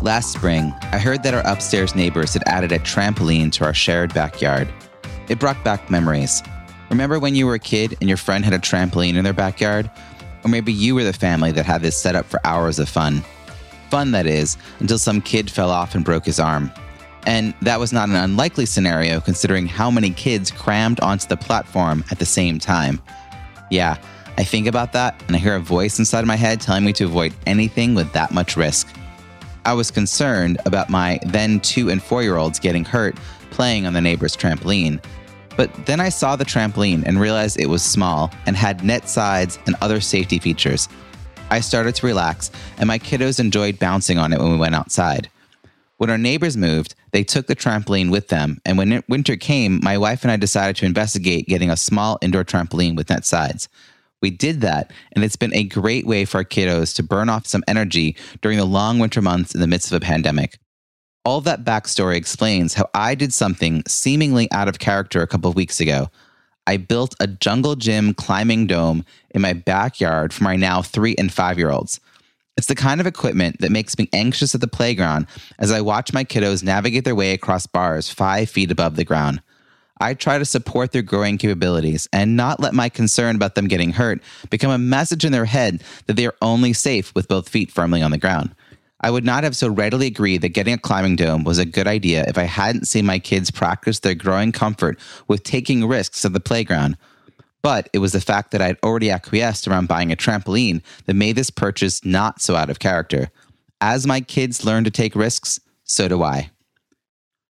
Last spring, I heard that our upstairs neighbors had added a trampoline to our shared backyard. It brought back memories. Remember when you were a kid and your friend had a trampoline in their backyard? Or maybe you were the family that had this set up for hours of fun. Fun, that is, until some kid fell off and broke his arm. And that was not an unlikely scenario considering how many kids crammed onto the platform at the same time. Yeah, I think about that and I hear a voice inside my head telling me to avoid anything with that much risk. I was concerned about my then two and four year olds getting hurt playing on the neighbor's trampoline. But then I saw the trampoline and realized it was small and had net sides and other safety features. I started to relax, and my kiddos enjoyed bouncing on it when we went outside. When our neighbors moved, they took the trampoline with them, and when winter came, my wife and I decided to investigate getting a small indoor trampoline with net sides. We did that, and it's been a great way for our kiddos to burn off some energy during the long winter months in the midst of a pandemic. All that backstory explains how I did something seemingly out of character a couple of weeks ago. I built a jungle gym climbing dome in my backyard for my now three and five year olds. It's the kind of equipment that makes me anxious at the playground as I watch my kiddos navigate their way across bars five feet above the ground. I try to support their growing capabilities and not let my concern about them getting hurt become a message in their head that they are only safe with both feet firmly on the ground. I would not have so readily agreed that getting a climbing dome was a good idea if I hadn't seen my kids practice their growing comfort with taking risks at the playground. But it was the fact that I'd already acquiesced around buying a trampoline that made this purchase not so out of character. As my kids learn to take risks, so do I.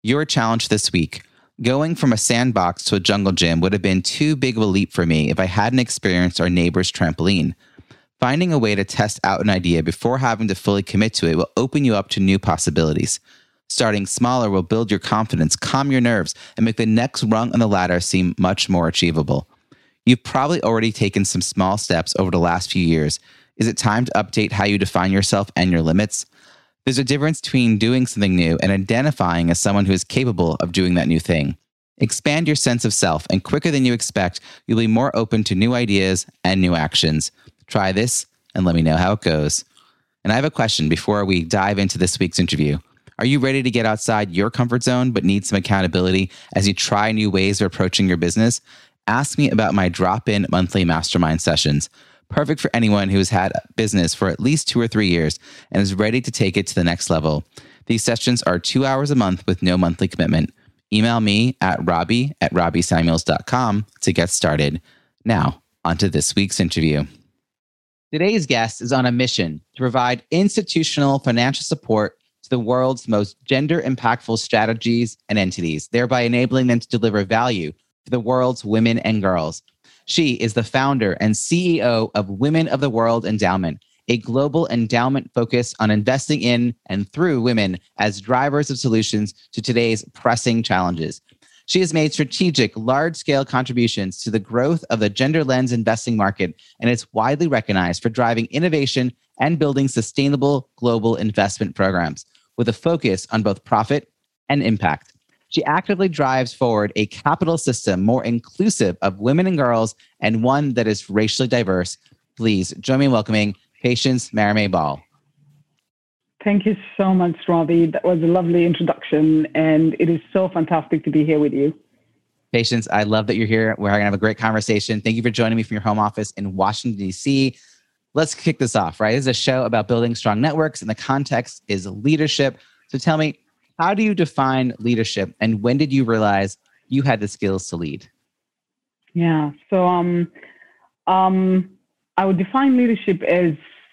Your challenge this week Going from a sandbox to a jungle gym would have been too big of a leap for me if I hadn't experienced our neighbor's trampoline. Finding a way to test out an idea before having to fully commit to it will open you up to new possibilities. Starting smaller will build your confidence, calm your nerves, and make the next rung on the ladder seem much more achievable. You've probably already taken some small steps over the last few years. Is it time to update how you define yourself and your limits? There's a difference between doing something new and identifying as someone who is capable of doing that new thing. Expand your sense of self, and quicker than you expect, you'll be more open to new ideas and new actions. Try this and let me know how it goes. And I have a question before we dive into this week's interview. Are you ready to get outside your comfort zone but need some accountability as you try new ways of approaching your business? Ask me about my drop in monthly mastermind sessions perfect for anyone who has had business for at least two or three years and is ready to take it to the next level. These sessions are two hours a month with no monthly commitment. Email me at robbie at robbiesamuels.com to get started. Now, onto this week's interview. Today's guest is on a mission to provide institutional financial support to the world's most gender impactful strategies and entities, thereby enabling them to deliver value to the world's women and girls. She is the founder and CEO of Women of the World Endowment, a global endowment focused on investing in and through women as drivers of solutions to today's pressing challenges. She has made strategic, large scale contributions to the growth of the gender lens investing market and is widely recognized for driving innovation and building sustainable global investment programs with a focus on both profit and impact. She actively drives forward a capital system more inclusive of women and girls and one that is racially diverse. Please join me in welcoming Patience Marime-Ball. Thank you so much, Robbie. That was a lovely introduction, and it is so fantastic to be here with you. Patience, I love that you're here. We're going to have a great conversation. Thank you for joining me from your home office in Washington, D.C. Let's kick this off, right? This is a show about building strong networks, and the context is leadership. So tell me, how do you define leadership and when did you realize you had the skills to lead? Yeah, so um, um, I would define leadership as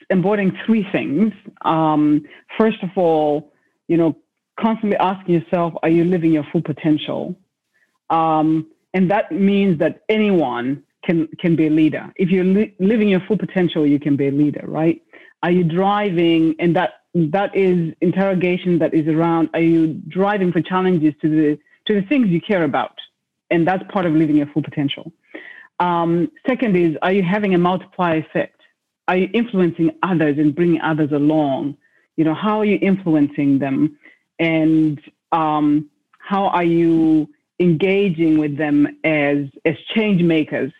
embodying three things. Um, first of all, you know, constantly asking yourself, are you living your full potential? Um, and that means that anyone can can be a leader. If you're li- living your full potential, you can be a leader, right? Are you driving? And that that is interrogation that is around are you driving for challenges to the to the things you care about? And that's part of living your full potential. Um, second is are you having a multiplier effect? Are you influencing others and bringing others along? You know how are you influencing them? And um, how are you engaging with them as as change makers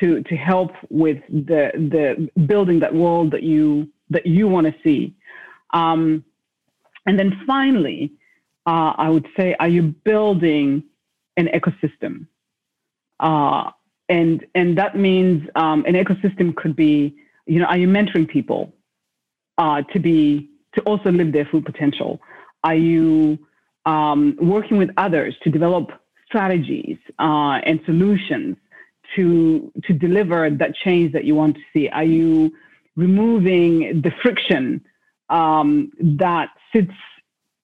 to to help with the the building that world that you that you want to see um, and then finally uh, i would say are you building an ecosystem uh, and and that means um, an ecosystem could be you know are you mentoring people uh, to be to also live their full potential are you um, working with others to develop strategies uh, and solutions to to deliver that change that you want to see? Are you removing the friction um, that sits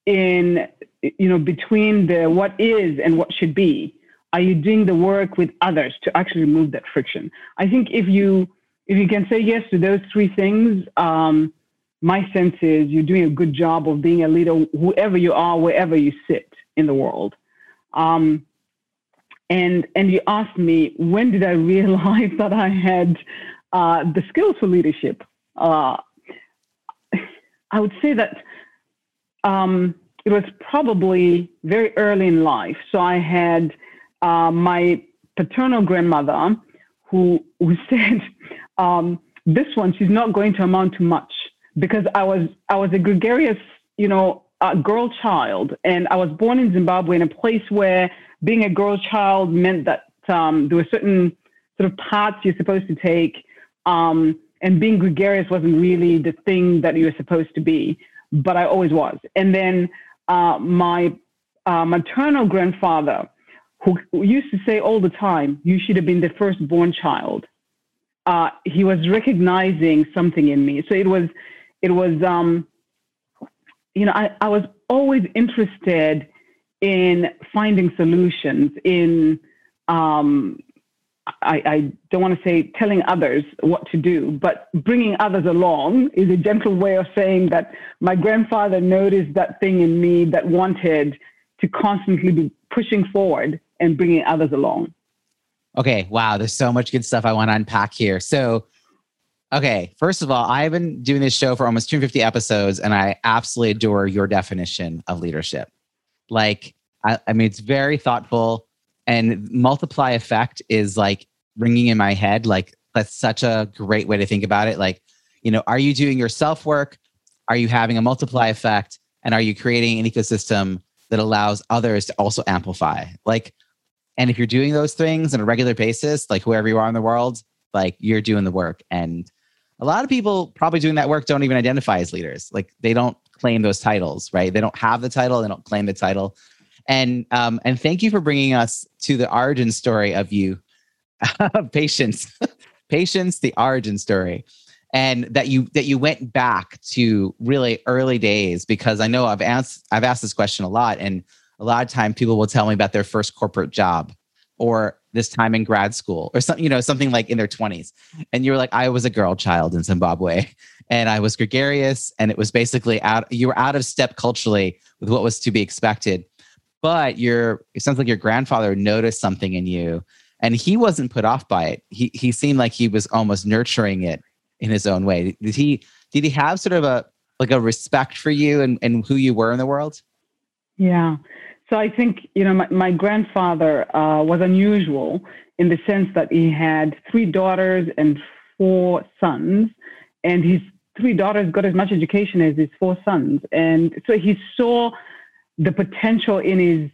in you know between the what is and what should be? Are you doing the work with others to actually remove that friction? I think if you if you can say yes to those three things, um, my sense is you're doing a good job of being a leader, whoever you are, wherever you sit in the world. Um, and and you asked me when did I realize that I had uh, the skills for leadership. Uh, I would say that um, it was probably very early in life. So I had uh, my paternal grandmother who who said, um, "This one, she's not going to amount to much." because I was I was a gregarious, you know, uh, girl child, and I was born in Zimbabwe in a place where being a girl child meant that um, there were certain sort of paths you're supposed to take, um, and being gregarious wasn't really the thing that you were supposed to be, but I always was. And then uh, my uh, maternal grandfather, who, used to say all the time, "You should have been the firstborn child." Uh, he was recognizing something in me, so it was it was, um, you know, I, I was always interested in finding solutions, in, um, I, I don't want to say telling others what to do, but bringing others along is a gentle way of saying that my grandfather noticed that thing in me that wanted to constantly be pushing forward and bringing others along. Okay, wow, there's so much good stuff I want to unpack here. So, Okay, first of all, I've been doing this show for almost 250 episodes, and I absolutely adore your definition of leadership. Like, I, I mean, it's very thoughtful, and multiply effect is like ringing in my head. Like, that's such a great way to think about it. Like, you know, are you doing your self work? Are you having a multiply effect? And are you creating an ecosystem that allows others to also amplify? Like, and if you're doing those things on a regular basis, like whoever you are in the world, like you're doing the work. And a lot of people probably doing that work don't even identify as leaders. Like they don't claim those titles, right? They don't have the title, they don't claim the title. And um, and thank you for bringing us to the origin story of you, patience, patience, the origin story, and that you that you went back to really early days because I know I've asked I've asked this question a lot, and a lot of time people will tell me about their first corporate job or this time in grad school or something, you know, something like in their 20s. And you were like, I was a girl child in Zimbabwe and I was gregarious and it was basically out, you were out of step culturally with what was to be expected. But your, it sounds like your grandfather noticed something in you and he wasn't put off by it. He, he seemed like he was almost nurturing it in his own way. Did he, did he have sort of a, like a respect for you and, and who you were in the world? Yeah. So I think, you know, my, my grandfather uh, was unusual in the sense that he had three daughters and four sons, and his three daughters got as much education as his four sons. And so he saw the potential in his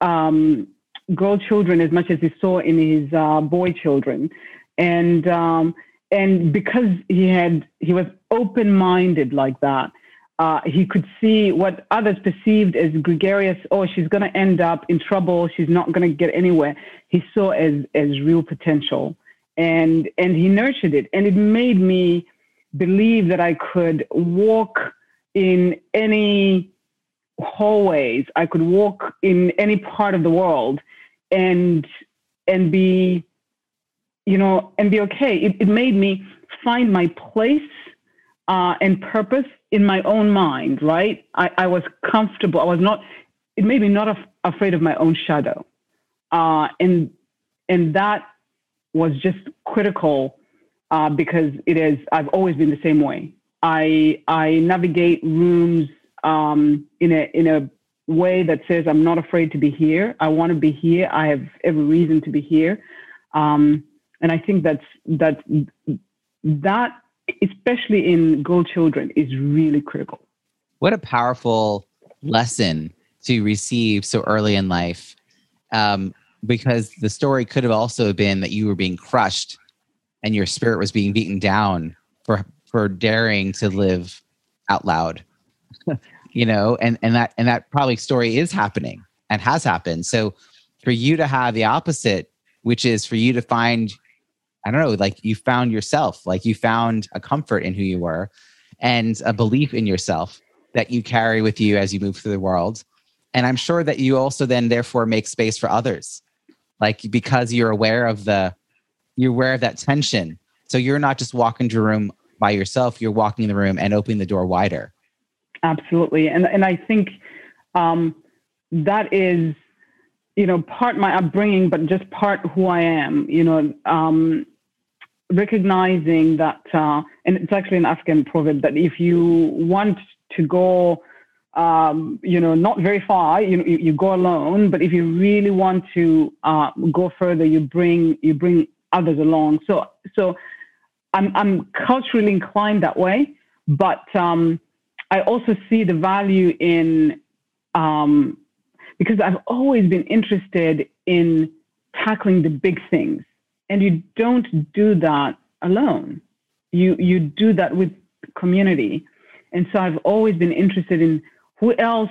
um, girl children as much as he saw in his uh, boy children. And, um, and because he had, he was open minded like that, uh, he could see what others perceived as gregarious, oh, she's going to end up in trouble, she's not going to get anywhere. He saw as, as real potential and, and he nurtured it. And it made me believe that I could walk in any hallways, I could walk in any part of the world and, and be, you know, and be okay. It, it made me find my place uh, and purpose in my own mind, right? I, I was comfortable. I was not, it made me not af- afraid of my own shadow. Uh, and, and that was just critical uh, because it is, I've always been the same way. I, I navigate rooms um, in, a, in a way that says, I'm not afraid to be here. I want to be here. I have every reason to be here. Um, and I think that's, that, that especially in girl children, is really critical. What a powerful lesson to receive so early in life. Um, because the story could have also been that you were being crushed and your spirit was being beaten down for for daring to live out loud you know and and that and that probably story is happening and has happened so for you to have the opposite which is for you to find I don't know, like you found yourself, like you found a comfort in who you were and a belief in yourself that you carry with you as you move through the world. And I'm sure that you also then therefore make space for others. Like because you're aware of the you're aware of that tension. So you're not just walking to a room by yourself, you're walking in the room and opening the door wider. Absolutely. And and I think um, that is you know part my upbringing but just part who i am you know um, recognizing that, uh, and it's actually an African proverb that if you want to go, um, you know, not very far, you, you, you go alone. But if you really want to uh, go further, you bring you bring others along. So so I'm I'm culturally inclined that way, but um, I also see the value in um, because I've always been interested in tackling the big things and you don't do that alone. You you do that with community. And so I've always been interested in who else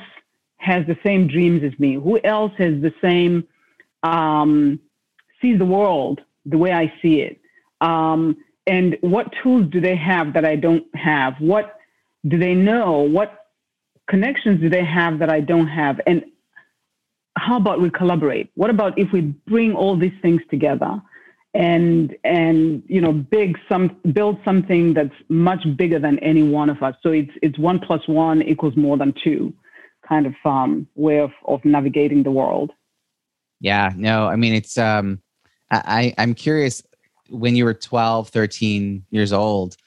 has the same dreams as me, who else has the same um, sees the world the way I see it, um, and what tools do they have that I don't have? What do they know? What connections do they have that I don't have? And how about we collaborate? What about if we bring all these things together? and and you know big some build something that's much bigger than any one of us so it's it's one plus one equals more than two kind of um, way of, of navigating the world yeah no i mean it's um i i'm curious when you were 12 13 years old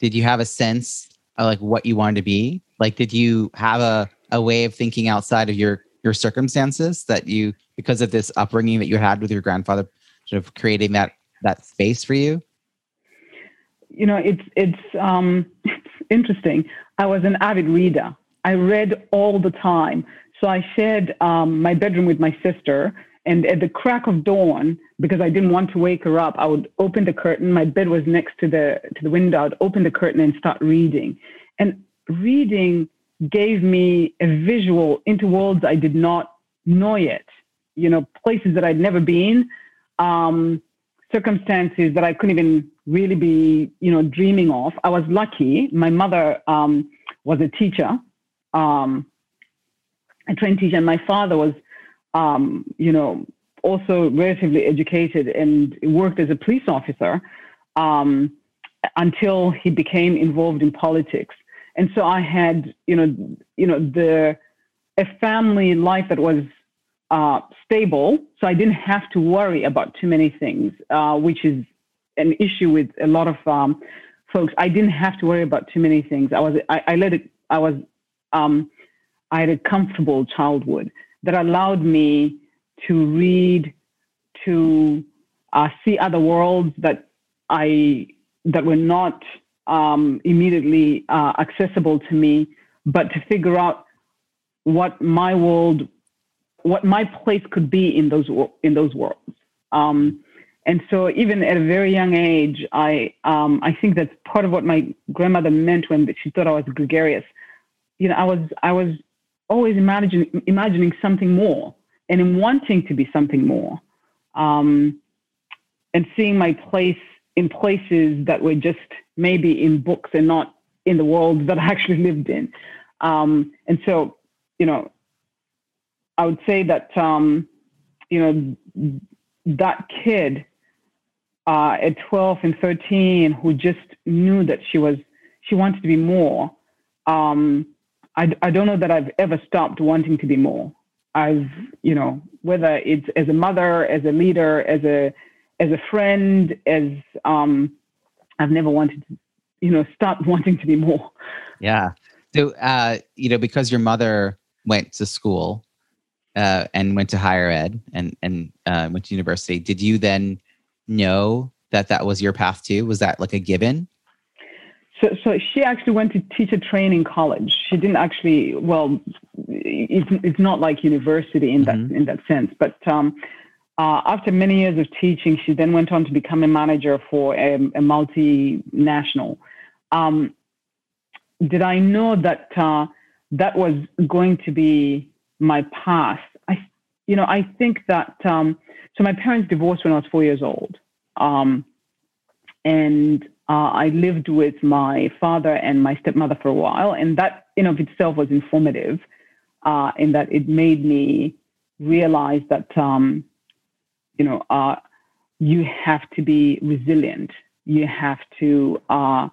did you have a sense of like what you wanted to be like did you have a, a way of thinking outside of your your circumstances that you because of this upbringing that you had with your grandfather sort of creating that that space for you? You know, it's it's um, it's interesting. I was an avid reader. I read all the time. So I shared um, my bedroom with my sister, and at the crack of dawn, because I didn't want to wake her up, I would open the curtain. My bed was next to the to the window. I'd open the curtain and start reading. And reading gave me a visual into worlds I did not know yet. You know, places that I'd never been. Um, circumstances that I couldn't even really be, you know, dreaming of. I was lucky. My mother um, was a teacher, um, a trained teacher, and my father was, um, you know, also relatively educated and worked as a police officer um, until he became involved in politics. And so I had, you know, you know, the a family life that was uh, stable, so I didn't have to worry about too many things, uh, which is an issue with a lot of um, folks. I didn't have to worry about too many things. I was I, I let it. I was um, I had a comfortable childhood that allowed me to read, to uh, see other worlds that I that were not um, immediately uh, accessible to me, but to figure out what my world what my place could be in those in those worlds. Um, and so, even at a very young age, I um, I think that's part of what my grandmother meant when she thought I was gregarious. You know, I was I was always imagining imagining something more and in wanting to be something more, um, and seeing my place in places that were just maybe in books and not in the world that I actually lived in. Um, and so, you know, I would say that um, you know that kid uh, at 12 and 13 who just knew that she was she wanted to be more. Um, I, I don't know that I've ever stopped wanting to be more. I've, you know, whether it's as a mother, as a leader, as a as a friend, as um, I've never wanted to, you know, stop wanting to be more. Yeah. So, uh, you know, because your mother went to school uh, and went to higher ed and and uh, went to university, did you then know that that was your path too? Was that like a given? So, so she actually went to teacher training college. She didn't actually. Well, it's it's not like university in mm-hmm. that in that sense. But um, uh, after many years of teaching, she then went on to become a manager for a, a multinational. Um, did I know that uh, that was going to be my path? I, you know, I think that. Um, so my parents divorced when I was four years old, um, and uh, I lived with my father and my stepmother for a while, and that in of itself was informative, uh, in that it made me realize that um, you know uh, you have to be resilient. You have to uh,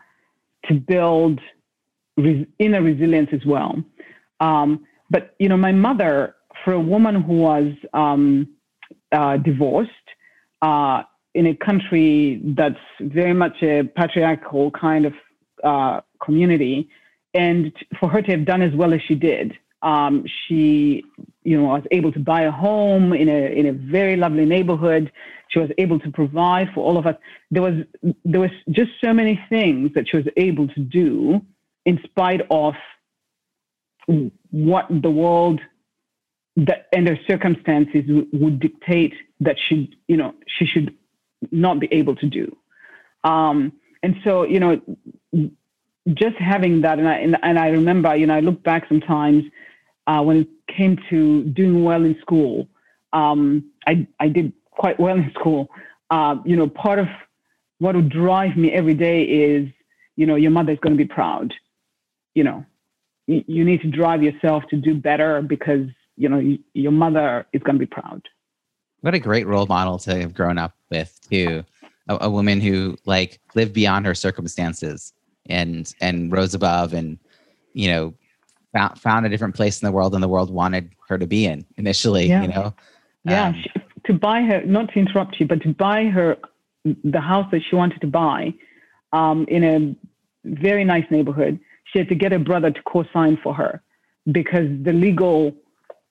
to build res- inner resilience as well. Um, but you know, my mother, for a woman who was um, uh, divorced uh, in a country that's very much a patriarchal kind of uh, community, and for her to have done as well as she did, um, she, you know, was able to buy a home in a in a very lovely neighborhood. She was able to provide for all of us. There was there was just so many things that she was able to do in spite of what the world that and her circumstances would dictate that she, you know, she should not be able to do. Um, and so, you know, just having that, and I, and, and I remember, you know, I look back sometimes uh, when it came to doing well in school. Um, I, I did quite well in school. Uh, you know, part of what would drive me every day is, you know, your mother is going to be proud. You know, you, you need to drive yourself to do better because, you know, you, your mother is going to be proud. What a great role model to have grown up with, too. A, a woman who like lived beyond her circumstances and and rose above and you know found, found a different place in the world than the world wanted her to be in initially yeah. you know yeah um, she, to buy her not to interrupt you but to buy her the house that she wanted to buy um, in a very nice neighborhood she had to get her brother to co-sign for her because the legal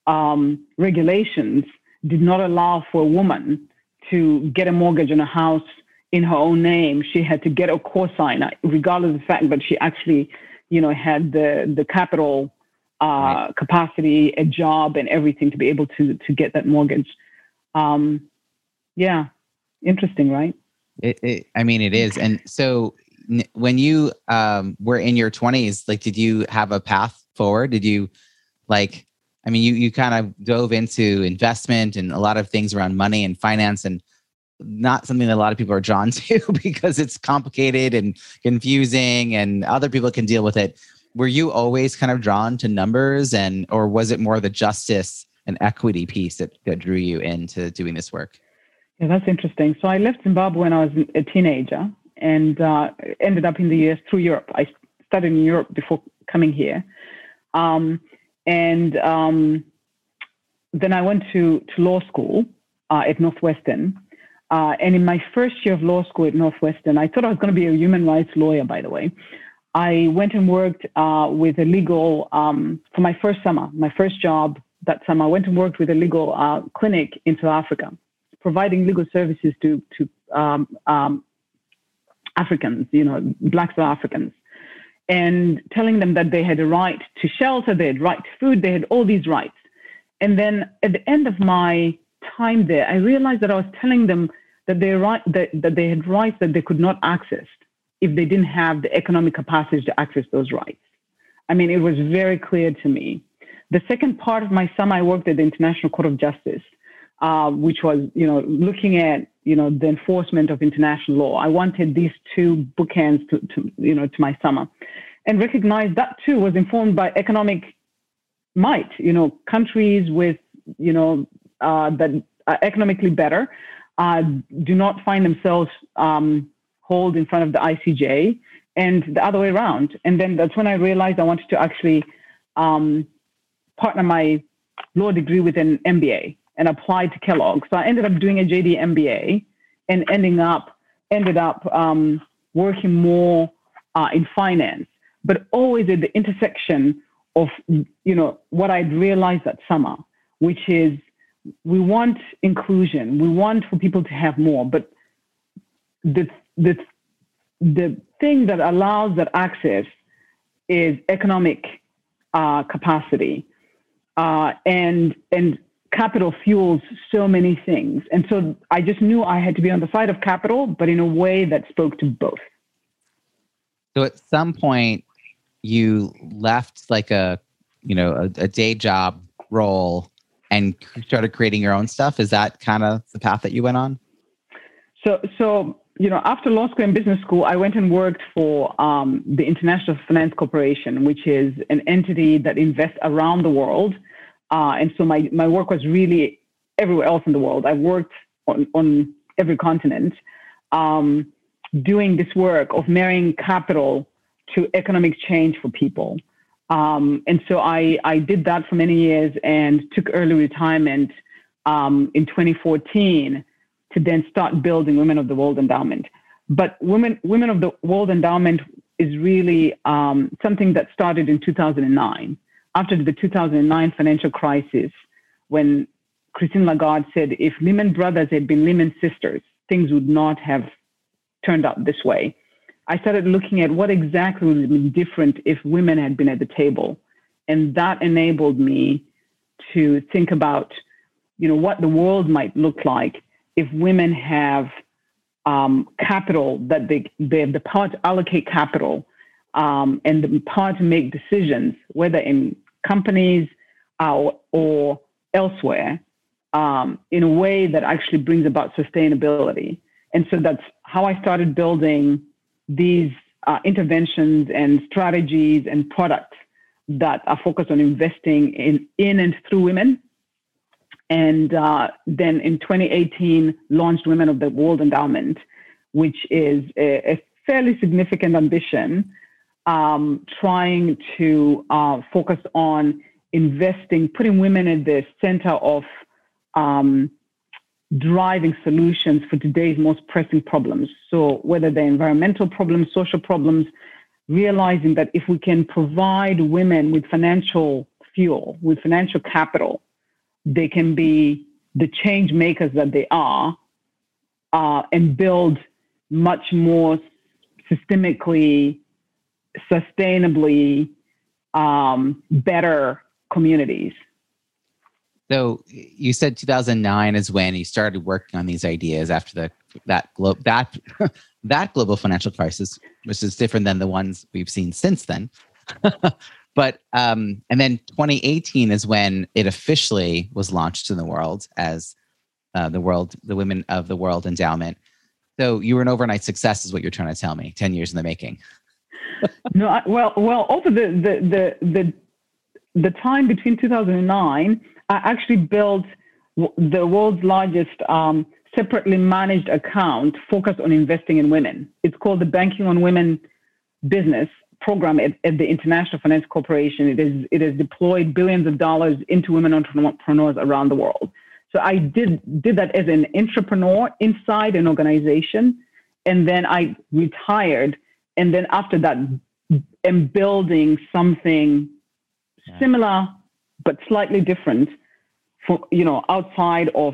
um, regulations did not allow for a woman to get a mortgage on a house in her own name. She had to get a co-sign, regardless of the fact that she actually, you know, had the the capital uh, right. capacity, a job, and everything to be able to to get that mortgage. Um, yeah, interesting, right? It, it, I mean, it is. And so, n- when you um, were in your twenties, like, did you have a path forward? Did you like? I mean, you you kind of dove into investment and a lot of things around money and finance and not something that a lot of people are drawn to because it's complicated and confusing and other people can deal with it. Were you always kind of drawn to numbers and or was it more the justice and equity piece that, that drew you into doing this work? Yeah that's interesting. So i left zimbabwe when i was a teenager and uh, ended up in the us through europe. I studied in europe before coming here. Um, and um, then i went to, to law school uh, at northwestern uh, and in my first year of law school at Northwestern, I thought I was going to be a human rights lawyer, by the way. I went and worked uh, with a legal, um, for my first summer, my first job that summer, I went and worked with a legal uh, clinic in South Africa, providing legal services to, to um, um, Africans, you know, Black South Africans, and telling them that they had a right to shelter, they had right to food, they had all these rights. And then at the end of my time there, I realized that I was telling them that they right that, that they had rights that they could not access if they didn't have the economic capacity to access those rights. I mean, it was very clear to me. The second part of my summer, I worked at the International Court of Justice, uh, which was, you know, looking at, you know, the enforcement of international law. I wanted these two bookends to, to you know, to my summer, and recognized that too was informed by economic might. You know, countries with, you know, uh, that are economically better uh, do not find themselves um, in front of the ICJ and the other way around. And then that's when I realized I wanted to actually um, partner my law degree with an MBA and apply to Kellogg. So I ended up doing a JD MBA and ending up ended up um, working more uh, in finance, but always at the intersection of you know what I'd realized that summer, which is we want inclusion, we want for people to have more, but the the the thing that allows that access is economic uh, capacity, uh, and and capital fuels so many things. And so I just knew I had to be on the side of capital, but in a way that spoke to both. So at some point, you left like a, you know, a, a day job role and started creating your own stuff. Is that kind of the path that you went on? So, so you know, after law school and business school, I went and worked for um, the International Finance Corporation, which is an entity that invests around the world uh, and so my, my work was really everywhere else in the world. I worked on, on every continent um, doing this work of marrying capital to economic change for people. Um, and so I, I did that for many years and took early retirement um, in 2014 to then start building Women of the World Endowment. But Women, Women of the World Endowment is really um, something that started in 2009 after the 2009 financial crisis, when Christine Lagarde said if Lehman Brothers had been Lehman sisters, things would not have turned out this way. I started looking at what exactly would have been different if women had been at the table. And that enabled me to think about, you know, what the world might look like if women have um, capital that they, they have the power to allocate capital um, and the power to make decisions, whether in companies uh, or elsewhere um, in a way that actually brings about sustainability. And so that's how I started building these uh, interventions and strategies and products that are focused on investing in, in and through women. And uh, then in 2018, launched Women of the World Endowment, which is a, a fairly significant ambition um, trying to uh, focus on investing, putting women at the center of um, driving solutions for today's most pressing problems. So, whether they're environmental problems, social problems, realizing that if we can provide women with financial fuel, with financial capital, they can be the change makers that they are uh, and build much more systemically sustainably um, better communities. So you said 2009 is when you started working on these ideas after the that glo- that that global financial crisis, which is different than the ones we've seen since then. but um, and then 2018 is when it officially was launched in the world as uh, the world, the Women of the World Endowment. So you were an overnight success, is what you're trying to tell me. 10 years in the making no, I, well, well, over the, the, the, the, the time between 2009, I actually built the world's largest um, separately managed account focused on investing in women. It's called the Banking on Women Business program at, at, the International Finance Corporation. It is it has deployed billions of dollars into women entrepreneurs around the world. So I did did that as an entrepreneur inside an organization, and then I retired and then after that and building something yeah. similar but slightly different for you know outside of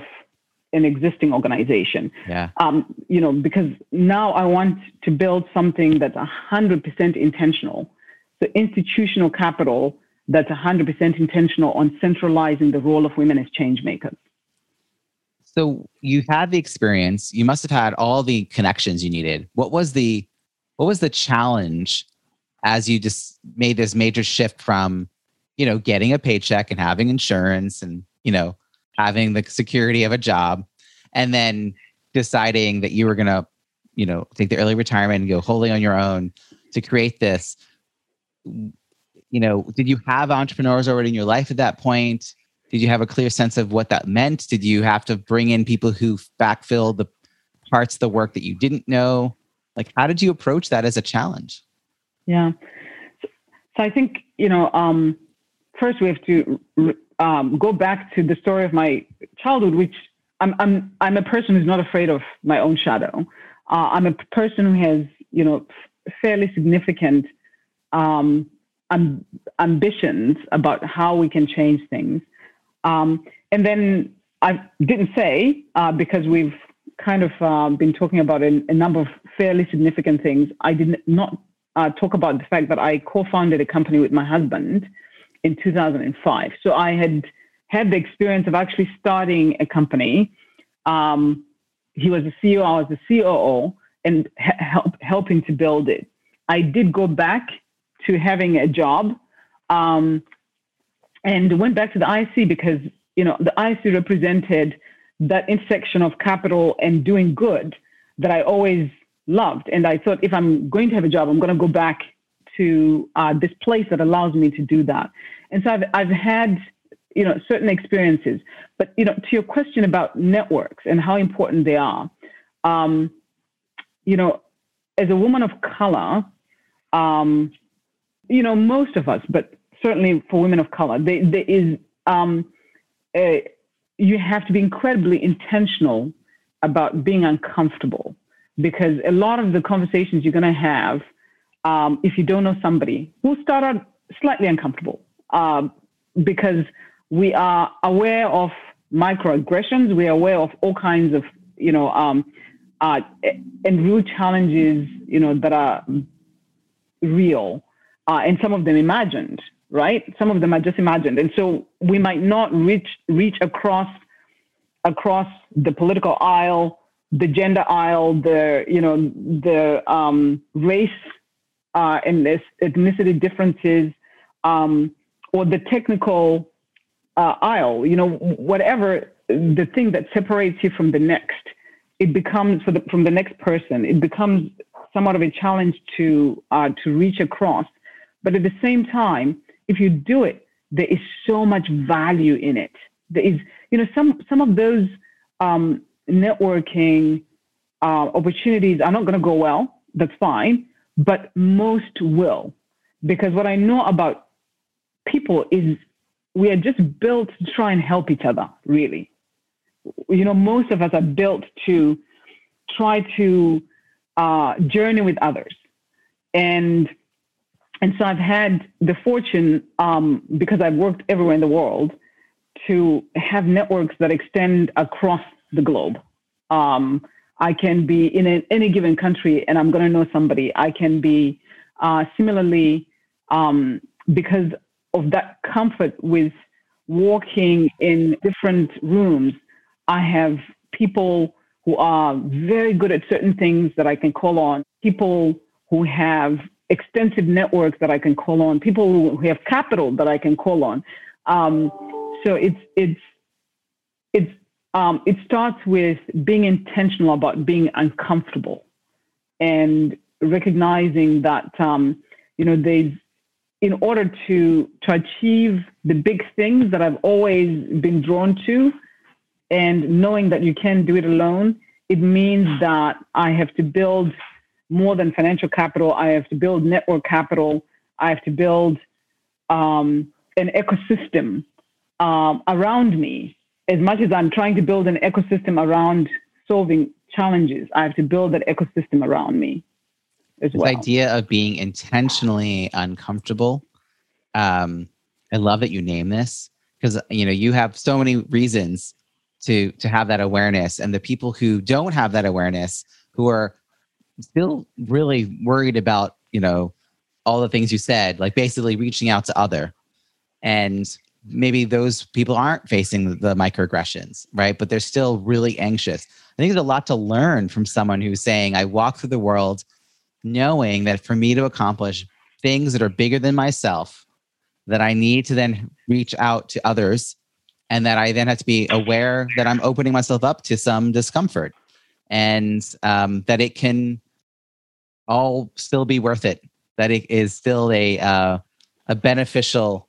an existing organization. Yeah. Um, you know because now i want to build something that's 100% intentional. So institutional capital that's 100% intentional on centralizing the role of women as change makers. So you had the experience. You must have had all the connections you needed. What was the what was the challenge as you just made this major shift from you know getting a paycheck and having insurance and you know having the security of a job and then deciding that you were going to you know take the early retirement and go wholly on your own to create this? You know did you have entrepreneurs already in your life at that point? Did you have a clear sense of what that meant? Did you have to bring in people who backfill the parts of the work that you didn't know like, how did you approach that as a challenge? Yeah. So, so I think, you know, um, first we have to um, go back to the story of my childhood, which I'm, I'm, I'm a person who's not afraid of my own shadow. Uh, I'm a person who has, you know, fairly significant um, ambitions about how we can change things. Um, and then I didn't say, uh, because we've kind of uh, been talking about a, a, number of fairly significant things, I did not uh, talk about the fact that I co founded a company with my husband in 2005. So I had had the experience of actually starting a company. Um, he was the CEO, I was the COO, and help, helping to build it. I did go back to having a job um, and went back to the IC because you know the IC represented that intersection of capital and doing good that I always loved. And I thought if I'm going to have a job, I'm going to go back to uh, this place that allows me to do that. And so I've, I've had, you know, certain experiences. But, you know, to your question about networks and how important they are, um, you know, as a woman of color, um, you know, most of us, but certainly for women of color, there, there is, um, a, you have to be incredibly intentional about being uncomfortable because a lot of the conversations you're going to have, um, if you don't know somebody, will start out slightly uncomfortable uh, because we are aware of microaggressions, we are aware of all kinds of, you know, um, uh, and real challenges, you know, that are real uh, and some of them imagined, right? Some of them are just imagined, and so we might not reach reach across across the political aisle, the gender aisle, the you know the um, race uh, and ethnicity differences, um, or the technical uh, aisle. You know, whatever the thing that separates you from the next, it becomes the, from the next person. It becomes somewhat of a challenge to uh, to reach across. But at the same time, if you do it, there is so much value in it. There is, you know, some some of those um, networking uh, opportunities are not going to go well. That's fine, but most will, because what I know about people is we are just built to try and help each other. Really, you know, most of us are built to try to uh, journey with others, and and so I've had the fortune, um, because I've worked everywhere in the world, to have networks that extend across the globe. Um, I can be in a, any given country and I'm going to know somebody. I can be uh, similarly, um, because of that comfort with walking in different rooms, I have people who are very good at certain things that I can call on, people who have extensive networks that I can call on, people who have capital that I can call on. Um, so it's it's it's um, it starts with being intentional about being uncomfortable and recognizing that um, you know there's in order to to achieve the big things that I've always been drawn to, and knowing that you can't do it alone, it means that I have to build more than financial capital. I have to build network capital. I have to build um, an ecosystem um, around me. As much as I'm trying to build an ecosystem around solving challenges, I have to build that ecosystem around me as this well. idea of being intentionally uncomfortable. Um, I love that you name this because you know you have so many reasons to to have that awareness, and the people who don't have that awareness, who are still really worried about you know all the things you said like basically reaching out to other and maybe those people aren't facing the microaggressions right but they're still really anxious i think there's a lot to learn from someone who's saying i walk through the world knowing that for me to accomplish things that are bigger than myself that i need to then reach out to others and that i then have to be aware that i'm opening myself up to some discomfort and um, that it can all still be worth it. That it is still a uh, a beneficial,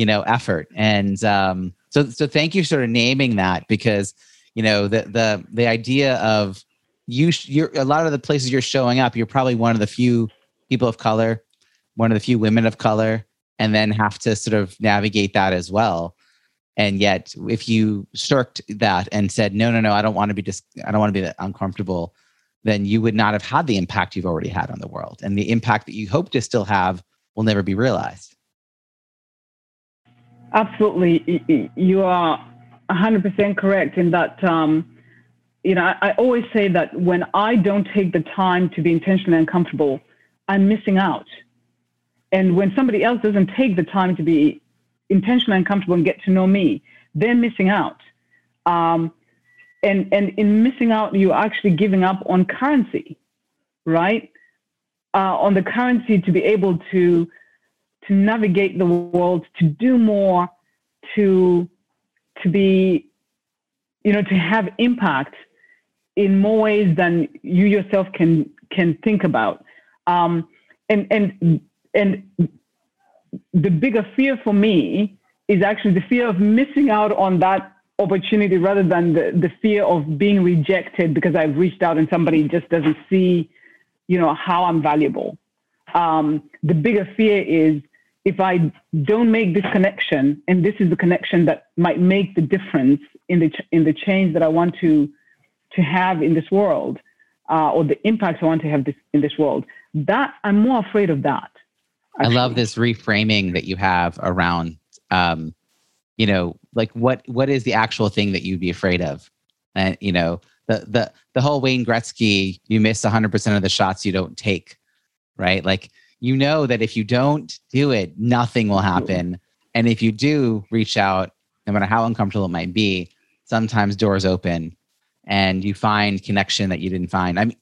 you know, effort. And um, so, so thank you sort of naming that because you know the the the idea of you you're a lot of the places you're showing up. You're probably one of the few people of color one of the few women of color and then have to sort of navigate that as well. And yet, if you shirked that and said, no, no, no, I don't want to be just, I don't want to be uncomfortable, then you would not have had the impact you've already had on the world. And the impact that you hope to still have will never be realized. Absolutely. You are 100% correct in that, um, you know, I, always say that when I don't take the time to be intentionally uncomfortable, I'm missing out. And when somebody else doesn't take the time to be intentionally uncomfortable and get to know me, they're missing out. Um, and and in missing out, you're actually giving up on currency, right? Uh, on the currency to be able to to navigate the world, to do more, to to be, you know, to have impact in more ways than you yourself can can think about. Um, and and and the bigger fear for me is actually the fear of missing out on that opportunity rather than the, the fear of being rejected because I've reached out and somebody just doesn't see, you know, how I'm valuable. Um, the bigger fear is if I don't make this connection, and this is the connection that might make the difference in the ch- in the change that I want to to have in this world, uh, or the impact I want to have this, in this world, that I'm more afraid of that. Actually. I love this reframing that you have around, um, you know, like what what is the actual thing that you'd be afraid of, and you know, the the the whole Wayne Gretzky, you miss 100 percent of the shots you don't take, right? Like you know that if you don't do it, nothing will happen, and if you do reach out, no matter how uncomfortable it might be, sometimes doors open, and you find connection that you didn't find. I mean,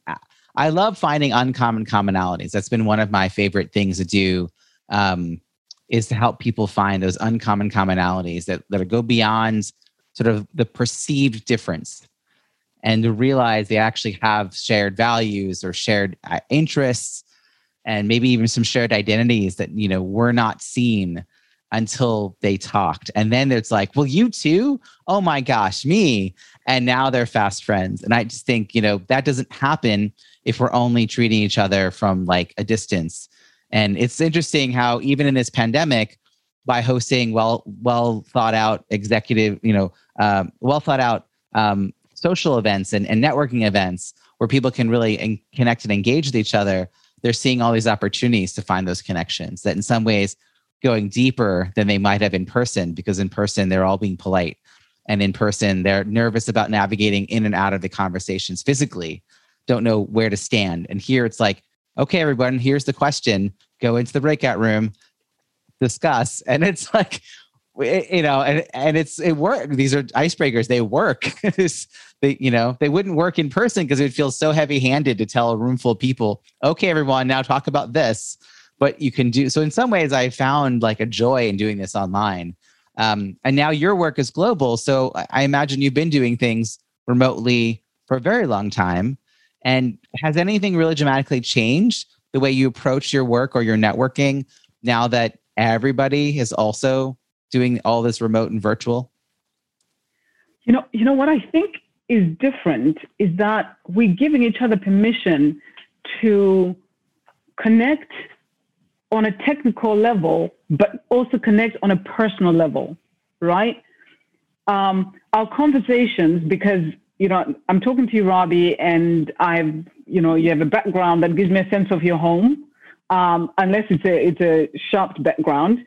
I love finding uncommon commonalities. That's been one of my favorite things to do. Um, is to help people find those uncommon commonalities that, that go beyond sort of the perceived difference and to realize they actually have shared values or shared uh, interests and maybe even some shared identities that you know were not seen until they talked. And then it's like well you too? Oh my gosh me. And now they're fast friends. And i just think you know that doesn't happen if we're only treating each other from like a distance. And it's interesting how even in this pandemic, by hosting well well thought out executive, you know, um, well thought out um, social events and, and networking events where people can really en- connect and engage with each other, they're seeing all these opportunities to find those connections that in some ways going deeper than they might have in person because in person they're all being polite and in person they're nervous about navigating in and out of the conversations physically don't know where to stand. And here it's like, okay, everyone, here's the question. Go into the breakout room, discuss. And it's like, you know, and, and it's it work. These are icebreakers. They work. they, you know, they wouldn't work in person because it would feel so heavy handed to tell a room full of people, okay, everyone, now talk about this. But you can do so. In some ways, I found like a joy in doing this online. Um, and now your work is global. So I imagine you've been doing things remotely for a very long time. And has anything really dramatically changed the way you approach your work or your networking now that everybody is also doing all this remote and virtual? You know, you know what I think is different is that we're giving each other permission to connect on a technical level, but also connect on a personal level, right? Um, our conversations, because you know, I'm talking to you, Robbie, and I've, you know, you have a background that gives me a sense of your home, um, unless it's a it's a sharp background.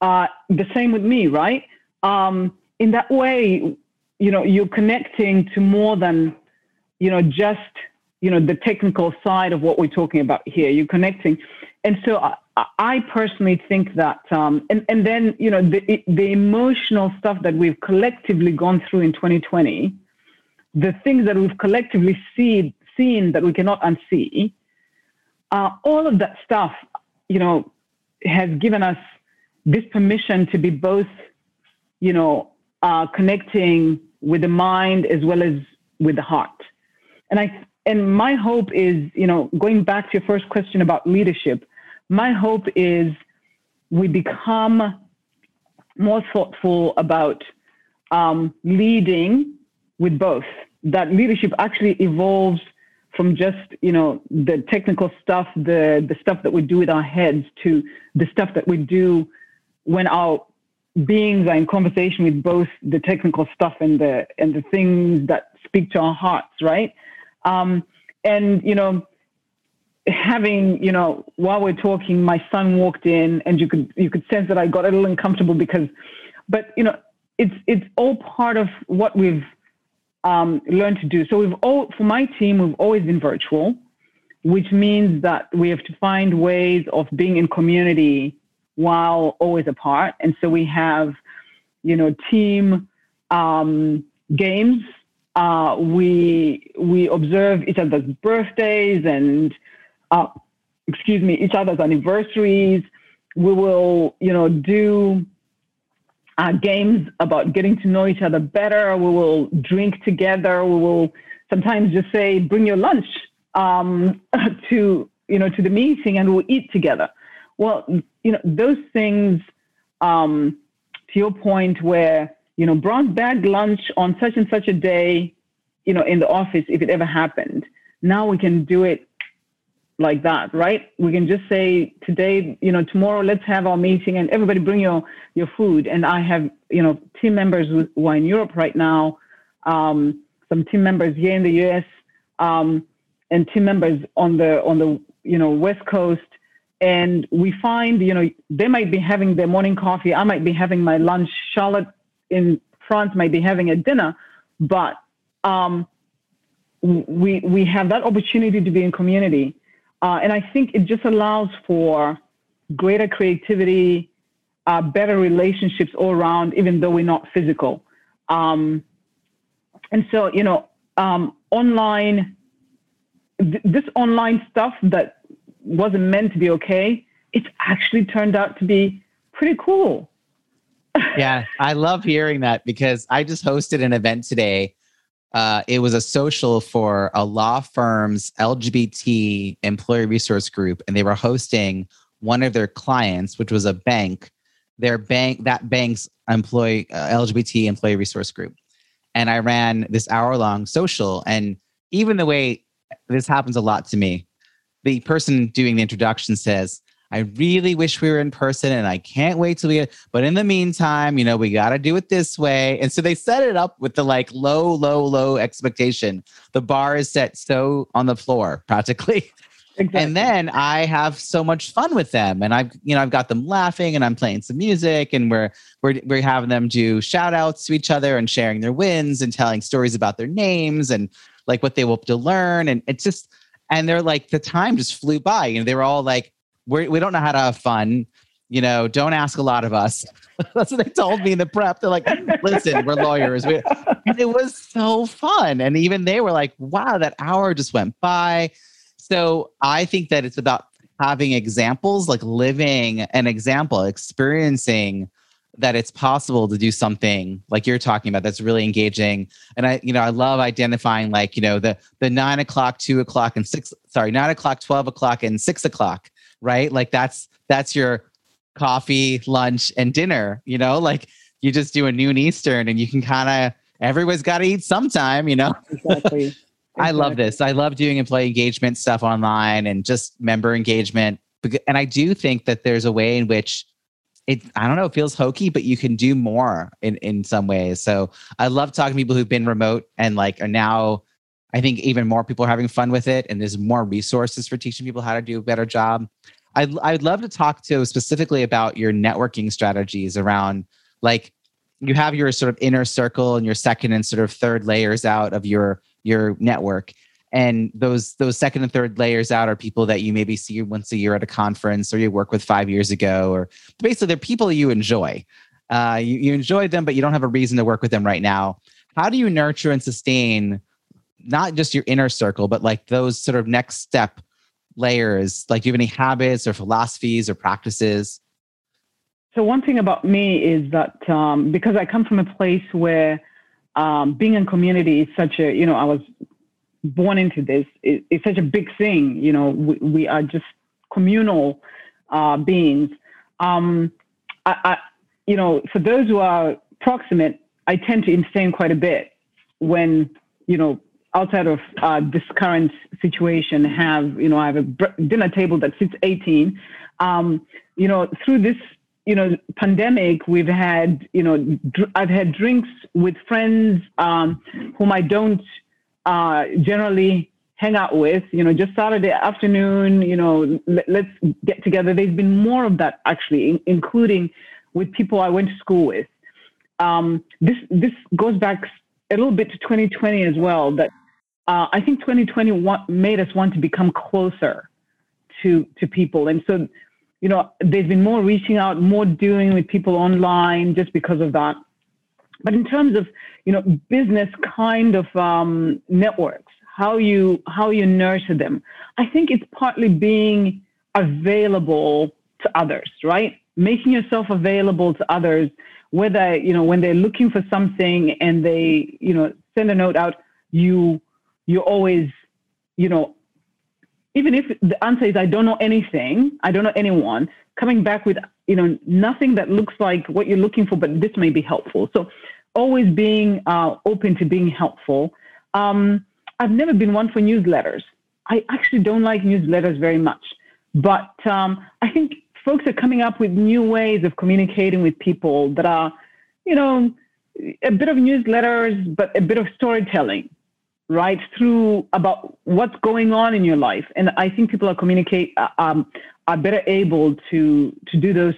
Uh, the same with me, right? Um, in that way, you know, you're connecting to more than, you know, just you know the technical side of what we're talking about here. You're connecting, and so I, I personally think that, um, and and then you know the the emotional stuff that we've collectively gone through in 2020 the things that we've collectively see, seen that we cannot unsee, uh, all of that stuff, you know, has given us this permission to be both, you know, uh, connecting with the mind as well as with the heart. And I and my hope is, you know, going back to your first question about leadership, my hope is we become more thoughtful about um, leading with both. That leadership actually evolves from just you know the technical stuff, the the stuff that we do with our heads, to the stuff that we do when our beings are in conversation with both the technical stuff and the and the things that speak to our hearts, right? Um, and you know, having you know while we're talking, my son walked in, and you could you could sense that I got a little uncomfortable because, but you know, it's it's all part of what we've um, learned to do. So we've all, for my team, we've always been virtual, which means that we have to find ways of being in community while always apart. And so we have, you know, team um, games. Uh, we we observe each other's birthdays and, uh, excuse me, each other's anniversaries. We will, you know, do uh, games about getting to know each other better. We will drink together. We will sometimes just say, "Bring your lunch um, to you know to the meeting, and we'll eat together." Well, you know those things. Um, to your point, where you know brought back lunch on such and such a day, you know, in the office, if it ever happened. Now we can do it like that, right? We can just say today, you know, tomorrow, let's have our meeting and everybody bring your, your food. And I have, you know, team members who are in Europe right now, um, some team members here in the US, um, and team members on the, on the, you know, West Coast. And we find, you know, they might be having their morning coffee. I might be having my lunch. Charlotte in France might be having a dinner, but, um, we, we have that opportunity to be in community uh, and I think it just allows for greater creativity, uh, better relationships all around, even though we're not physical. Um, and so, you know, um, online, th- this online stuff that wasn't meant to be okay, it's actually turned out to be pretty cool. yeah, I love hearing that because I just hosted an event today uh, it was a social for a law firm's LGBT employee resource group, and they were hosting one of their clients, which was a bank. Their bank, that bank's employee uh, LGBT employee resource group, and I ran this hour long social. And even the way this happens a lot to me, the person doing the introduction says, I really wish we were in person and I can't wait till we, get, but in the meantime, you know, we got to do it this way. And so they set it up with the like low, low, low expectation. The bar is set so on the floor practically. Exactly. And then I have so much fun with them, and I've you know I've got them laughing, and I'm playing some music, and we're we're we're having them do shout outs to each other and sharing their wins and telling stories about their names and like what they hope to learn, and it's just and they're like the time just flew by, and they were all like, we're, we don't know how to have fun. You know, don't ask a lot of us. That's what they told me in the prep. They're like, listen, we're lawyers. We, and it was so fun. And even they were like, wow, that hour just went by. So I think that it's about having examples, like living an example, experiencing that it's possible to do something like you're talking about that's really engaging and i you know i love identifying like you know the the nine o'clock two o'clock and six sorry nine o'clock 12 o'clock and six o'clock right? Like that's that's your coffee, lunch, and dinner. You know, like you just do a noon Eastern, and you can kind of everyone's got to eat sometime. You know, exactly. I love this. I love doing employee engagement stuff online and just member engagement. And I do think that there's a way in which it I don't know, it feels hokey, but you can do more in in some ways. So I love talking to people who've been remote and like are now I think even more people are having fun with it, and there's more resources for teaching people how to do a better job. I'd, I'd love to talk to specifically about your networking strategies around like you have your sort of inner circle and your second and sort of third layers out of your your network and those those second and third layers out are people that you maybe see once a year at a conference or you work with five years ago or basically they're people you enjoy uh, you, you enjoy them but you don't have a reason to work with them right now how do you nurture and sustain not just your inner circle, but like those sort of next step layers? Like, do you have any habits or philosophies or practices? So, one thing about me is that um, because I come from a place where um, being in community is such a, you know, I was born into this, it, it's such a big thing. You know, we, we are just communal uh, beings. Um, I, I, you know, for those who are proximate, I tend to abstain quite a bit when, you know, outside of uh, this current situation, have you know I have a dinner table that sits 18. Um, you know, through this you know pandemic, we've had you know I've had drinks with friends um, whom I don't uh, generally hang out with. You know, just Saturday afternoon. You know, let, us get together. There's been more of that actually, in- including with people I went to school with. Um, this this goes back a little bit to 2020 as well. That uh, I think 2020 made us want to become closer to to people, and so you know there's been more reaching out, more doing with people online just because of that. But in terms of you know business kind of um, networks, how you how you nurture them, I think it's partly being available to others, right? Making yourself available to others, whether you know when they're looking for something and they you know send a note out, you you always, you know, even if the answer is I don't know anything, I don't know anyone, coming back with, you know, nothing that looks like what you're looking for, but this may be helpful. So always being uh, open to being helpful. Um, I've never been one for newsletters. I actually don't like newsletters very much, but um, I think folks are coming up with new ways of communicating with people that are, you know, a bit of newsletters, but a bit of storytelling right through about what's going on in your life. And i think people are communicate uh, um, are better able to to do those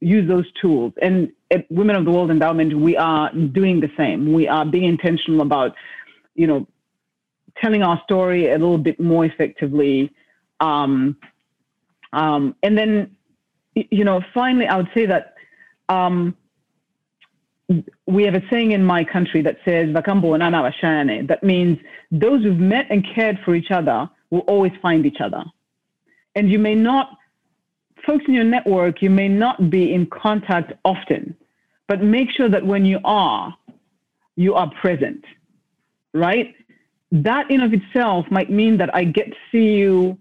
use those tools. And at women of the world endowment we are doing the same. We are being intentional about you know telling our story a little bit more effectively. Um, um, and then you know finally i would say that um, we have a saying in my country that says. That means those who've met and cared for each other will always find each other. And you may not, folks in your network, you may not be in contact often, but make sure that when you are, you are present, right? That in of itself might mean that I get to see you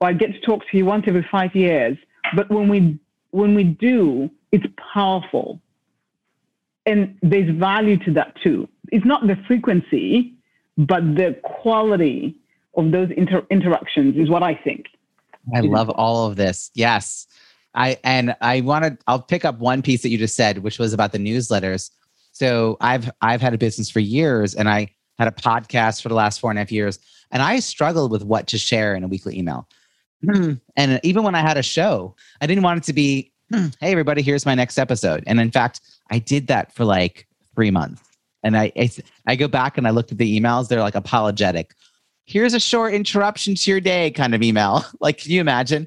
or I get to talk to you once every five years. But when we when we do, it's powerful and there's value to that too. It's not the frequency, but the quality of those inter- interactions is what I think. I love all of this. Yes. I and I wanted I'll pick up one piece that you just said, which was about the newsletters. So I've I've had a business for years and I had a podcast for the last four and a half years. And I struggled with what to share in a weekly email. Hmm. and even when I had a show, I didn't want it to be hmm, hey, everybody, here's my next episode. And in fact, I did that for like three months. And I, I, I go back and I looked at the emails. They're like apologetic. Here's a short interruption to your day kind of email. like, can you imagine?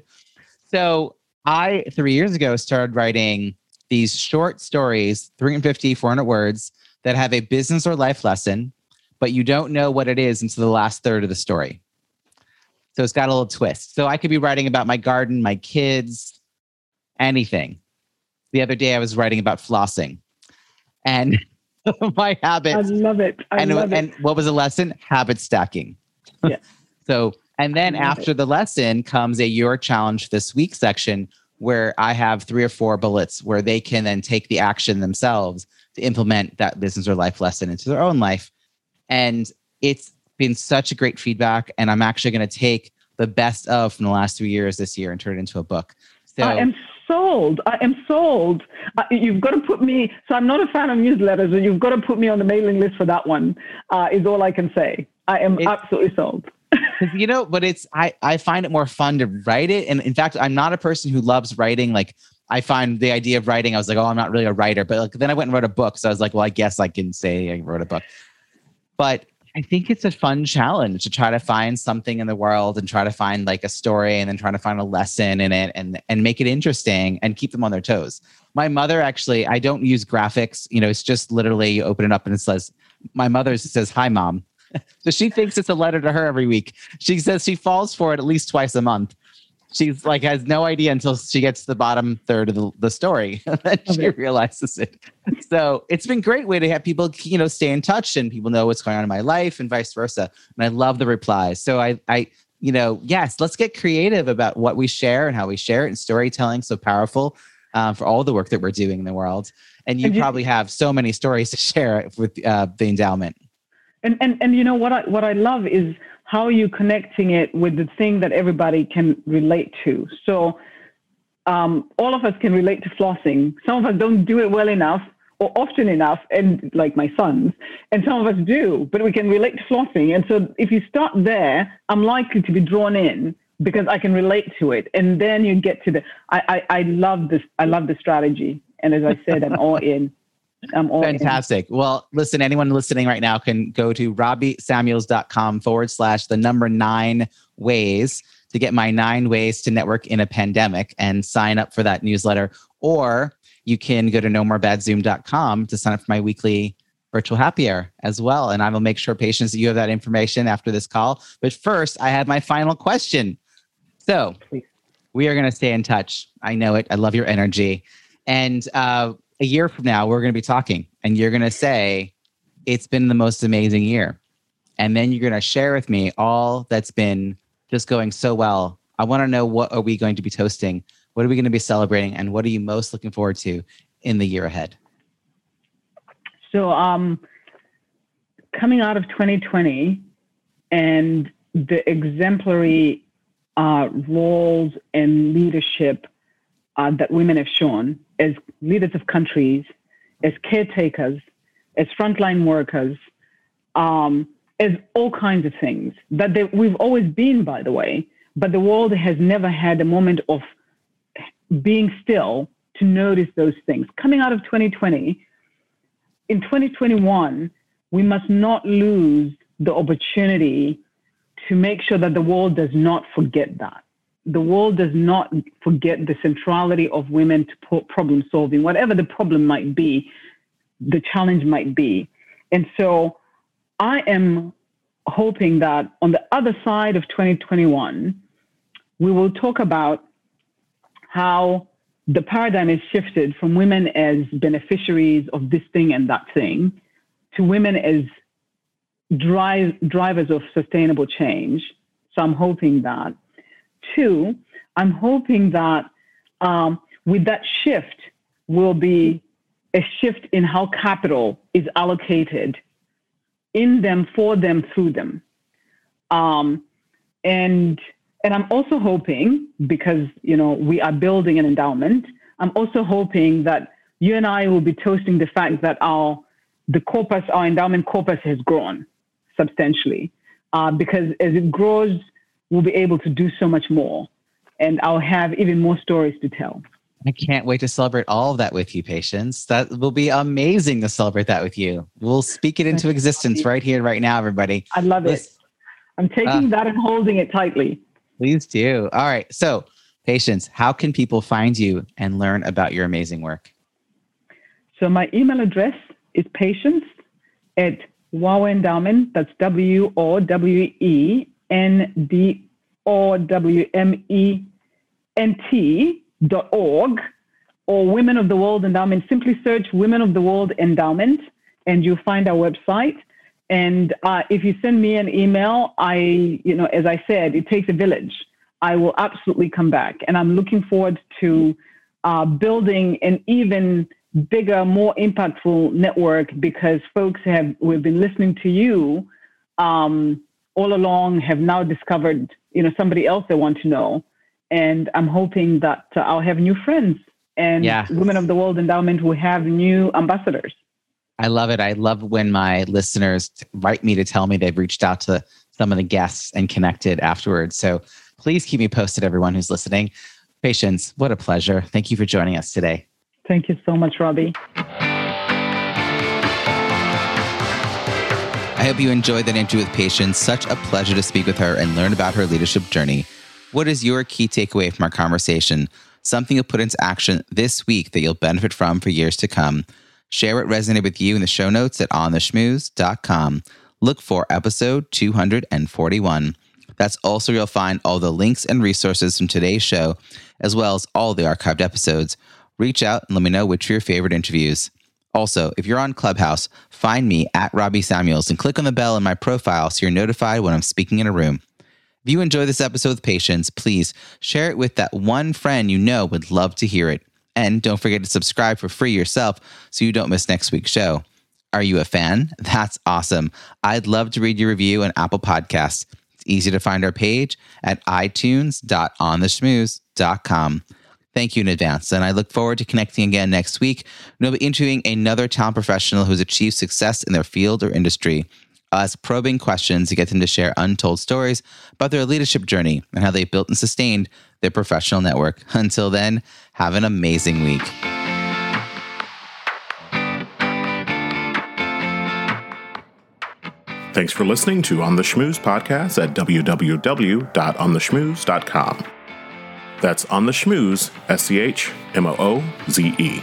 So I, three years ago, started writing these short stories, 350, 400 words that have a business or life lesson, but you don't know what it is until the last third of the story. So it's got a little twist. So I could be writing about my garden, my kids, anything. The other day I was writing about flossing and my habits. I love it. I and, love and it. what was the lesson? Habit stacking. Yeah. so, and then after it. the lesson comes a your challenge this week section where I have three or four bullets where they can then take the action themselves to implement that business or life lesson into their own life. And it's been such a great feedback. And I'm actually going to take the best of from the last three years this year and turn it into a book. So, I am sold. I am sold. Uh, you've got to put me. So I'm not a fan of newsletters, and you've got to put me on the mailing list for that one. Uh, is all I can say. I am absolutely sold. you know, but it's I I find it more fun to write it, and in fact, I'm not a person who loves writing. Like I find the idea of writing, I was like, oh, I'm not really a writer, but like then I went and wrote a book, so I was like, well, I guess I can say I wrote a book. But I think it's a fun challenge to try to find something in the world and try to find like a story and then trying to find a lesson in it and and make it interesting and keep them on their toes. My mother actually, I don't use graphics. You know, it's just literally you open it up and it says, my mother says, "Hi, mom." so she thinks it's a letter to her every week. She says she falls for it at least twice a month she's like has no idea until she gets to the bottom third of the, the story and then she realizes it so it's been great way to have people you know stay in touch and people know what's going on in my life and vice versa. And i love the replies. So i i you know yes let's get creative about what we share and how we share it and storytelling so powerful um, for all the work that we're doing in the world. And you, and you probably have so many stories to share with uh, the endowment. And and and you know what I what I love is how you connecting it with the thing that everybody can relate to. So um, all of us can relate to flossing. Some of us don't do it well enough often enough, and like my sons, and some of us do, but we can relate to flossing. And so if you start there, I'm likely to be drawn in because I can relate to it. And then you get to the, I, I, I love this, I love the strategy. And as I said, I'm all in. I'm all Fantastic. In. Well, listen, anyone listening right now can go to robbiesamuels.com forward slash the number nine ways to get my nine ways to network in a pandemic and sign up for that newsletter. Or you can go to nomorebadzoom.com to sign up for my weekly virtual happy hour as well. And I will make sure Patience that you have that information after this call. But first, I have my final question. So we are going to stay in touch. I know it. I love your energy. And uh, a year from now, we're going to be talking, and you're going to say, It's been the most amazing year. And then you're going to share with me all that's been just going so well. I want to know what are we going to be toasting? What are we going to be celebrating? And what are you most looking forward to in the year ahead? So, um, coming out of 2020 and the exemplary uh, roles and leadership uh, that women have shown as leaders of countries, as caretakers, as frontline workers, um, as all kinds of things that they, we've always been, by the way, but the world has never had a moment of being still to notice those things. Coming out of 2020, in 2021, we must not lose the opportunity to make sure that the world does not forget that. The world does not forget the centrality of women to problem solving, whatever the problem might be, the challenge might be. And so I am hoping that on the other side of 2021, we will talk about how the paradigm is shifted from women as beneficiaries of this thing and that thing to women as drive, drivers of sustainable change. So I'm hoping that. Two, I'm hoping that um, with that shift will be a shift in how capital is allocated in them, for them, through them. Um, and and I'm also hoping because you know we are building an endowment. I'm also hoping that you and I will be toasting the fact that our the corpus, our endowment corpus, has grown substantially. Uh, because as it grows, we'll be able to do so much more, and I'll have even more stories to tell. I can't wait to celebrate all of that with you, Patience. That will be amazing to celebrate that with you. We'll speak it into existence right here, right now, everybody. I love it. I'm taking uh, that and holding it tightly. Please do. All right. So, Patience, how can people find you and learn about your amazing work? So, my email address is patience at WOW. That's W O W E N D O W M E N T dot org or Women of the World Endowment. Simply search Women of the World Endowment and you'll find our website. And uh, if you send me an email, I, you know, as I said, it takes a village. I will absolutely come back. And I'm looking forward to uh, building an even bigger, more impactful network because folks have, we've been listening to you um, all along, have now discovered, you know, somebody else they want to know and I'm hoping that uh, I'll have new friends and yeah. Women of the World Endowment will have new ambassadors. I love it. I love when my listeners write me to tell me they've reached out to some of the guests and connected afterwards. So please keep me posted, everyone who's listening. Patience, what a pleasure. Thank you for joining us today. Thank you so much, Robbie. I hope you enjoyed that interview with Patience. Such a pleasure to speak with her and learn about her leadership journey. What is your key takeaway from our conversation? Something you'll put into action this week that you'll benefit from for years to come. Share what resonated with you in the show notes at ontheschmooze.com. Look for episode 241. That's also where you'll find all the links and resources from today's show, as well as all the archived episodes. Reach out and let me know which are your favorite interviews. Also, if you're on Clubhouse, find me at Robbie Samuels and click on the bell in my profile so you're notified when I'm speaking in a room. If you enjoy this episode with Patience, please share it with that one friend you know would love to hear it. And don't forget to subscribe for free yourself so you don't miss next week's show. Are you a fan? That's awesome. I'd love to read your review on Apple Podcasts. It's easy to find our page at itunes.ontheschmooze.com. Thank you in advance. And I look forward to connecting again next week. We'll be interviewing another talent professional who's achieved success in their field or industry. I'll ask probing questions to get them to share untold stories about their leadership journey and how they built and sustained their professional network. Until then, have an amazing week. Thanks for listening to On the Schmooze podcast at www.ontheschmooze.com. That's On the Schmooze, S C H M O O Z E.